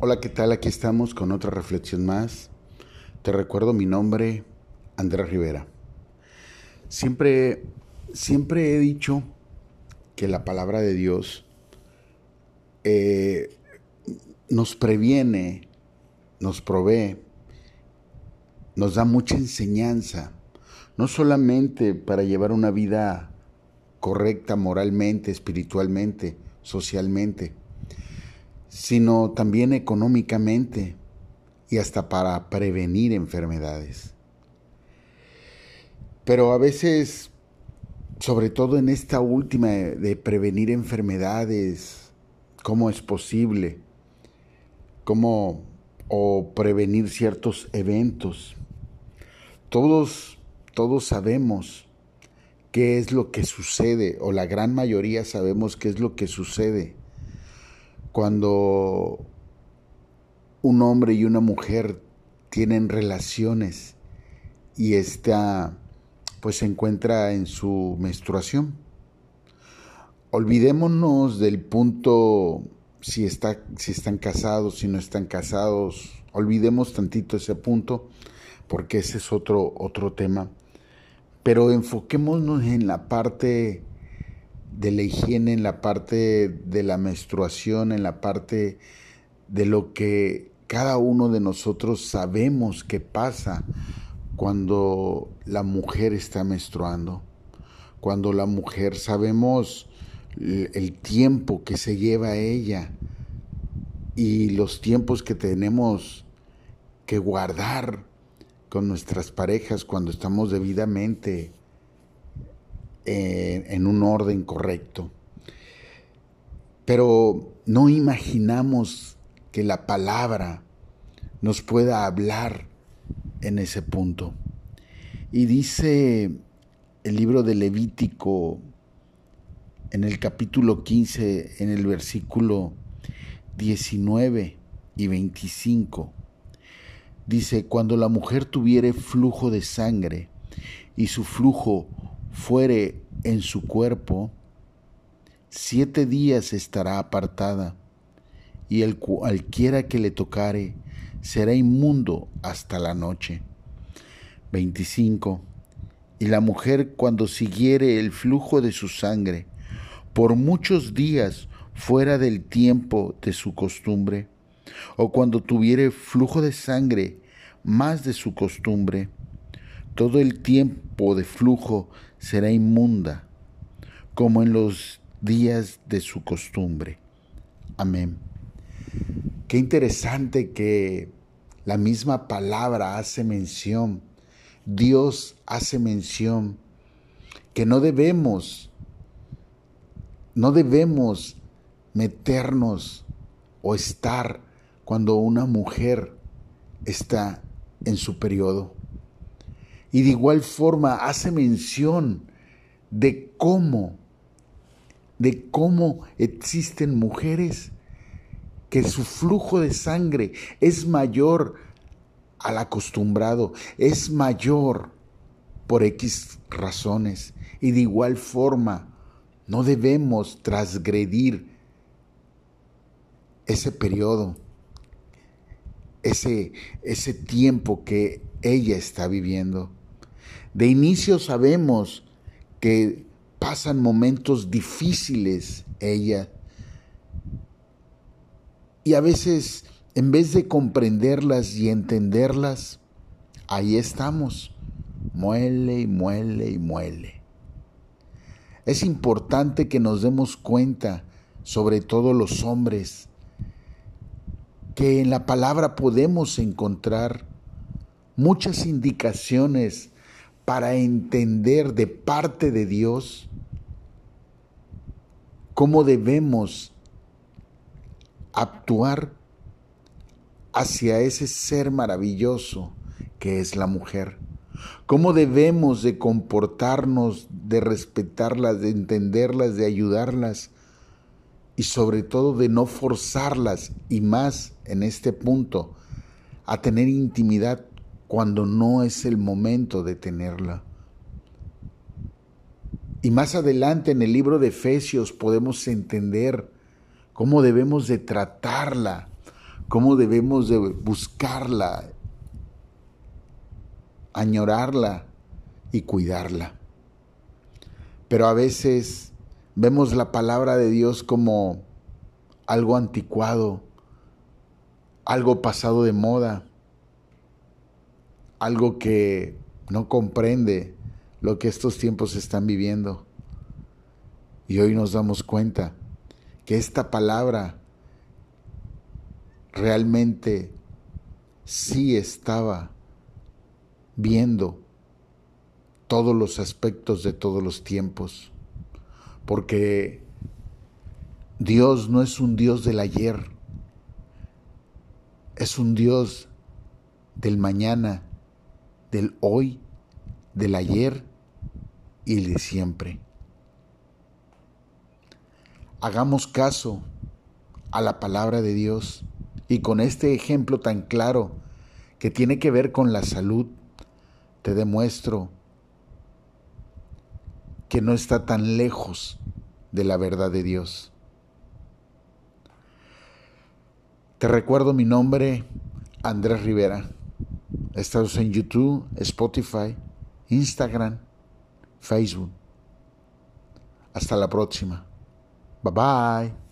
Hola, ¿qué tal? Aquí estamos con otra reflexión más. Te recuerdo mi nombre, Andrés Rivera. Siempre, siempre he dicho que la palabra de Dios eh, nos previene, nos provee, nos da mucha enseñanza, no solamente para llevar una vida correcta moralmente, espiritualmente, socialmente, sino también económicamente y hasta para prevenir enfermedades. Pero a veces, sobre todo en esta última de prevenir enfermedades, ¿cómo es posible? ¿Cómo o prevenir ciertos eventos? Todos todos sabemos qué es lo que sucede o la gran mayoría sabemos qué es lo que sucede cuando un hombre y una mujer tienen relaciones y esta pues se encuentra en su menstruación. Olvidémonos del punto si, está, si están casados, si no están casados, olvidemos tantito ese punto porque ese es otro, otro tema. Pero enfoquémonos en la parte de la higiene, en la parte de la menstruación, en la parte de lo que cada uno de nosotros sabemos que pasa cuando la mujer está menstruando, cuando la mujer sabemos el tiempo que se lleva ella y los tiempos que tenemos que guardar con nuestras parejas cuando estamos debidamente eh, en un orden correcto. Pero no imaginamos que la palabra nos pueda hablar en ese punto. Y dice el libro de Levítico en el capítulo 15, en el versículo 19 y 25. Dice, cuando la mujer tuviere flujo de sangre y su flujo fuere en su cuerpo, siete días estará apartada, y el cualquiera que le tocare será inmundo hasta la noche. 25. Y la mujer cuando siguiere el flujo de su sangre, por muchos días fuera del tiempo de su costumbre, o cuando tuviere flujo de sangre más de su costumbre, todo el tiempo de flujo será inmunda, como en los días de su costumbre. Amén. Qué interesante que la misma palabra hace mención, Dios hace mención que no debemos, no debemos meternos o estar cuando una mujer está en su periodo. Y de igual forma hace mención de cómo, de cómo existen mujeres que su flujo de sangre es mayor al acostumbrado, es mayor por X razones. Y de igual forma, no debemos transgredir ese periodo, ese, ese tiempo que ella está viviendo. De inicio sabemos que pasan momentos difíciles ella. Y a veces, en vez de comprenderlas y entenderlas, ahí estamos. Muele y muele y muele. Es importante que nos demos cuenta, sobre todo los hombres, que en la palabra podemos encontrar muchas indicaciones para entender de parte de Dios cómo debemos actuar hacia ese ser maravilloso que es la mujer. Cómo debemos de comportarnos, de respetarlas, de entenderlas, de ayudarlas y sobre todo de no forzarlas y más en este punto a tener intimidad cuando no es el momento de tenerla. Y más adelante en el libro de Efesios podemos entender cómo debemos de tratarla, cómo debemos de buscarla, añorarla y cuidarla. Pero a veces vemos la palabra de Dios como algo anticuado, algo pasado de moda, algo que no comprende lo que estos tiempos están viviendo. Y hoy nos damos cuenta que esta palabra realmente sí estaba viendo todos los aspectos de todos los tiempos, porque Dios no es un Dios del ayer, es un Dios del mañana, del hoy, del ayer y de siempre. Hagamos caso a la palabra de Dios y con este ejemplo tan claro que tiene que ver con la salud, te demuestro que no está tan lejos de la verdad de Dios. Te recuerdo mi nombre, Andrés Rivera. Estamos en YouTube, Spotify, Instagram, Facebook. Hasta la próxima. Bye bye.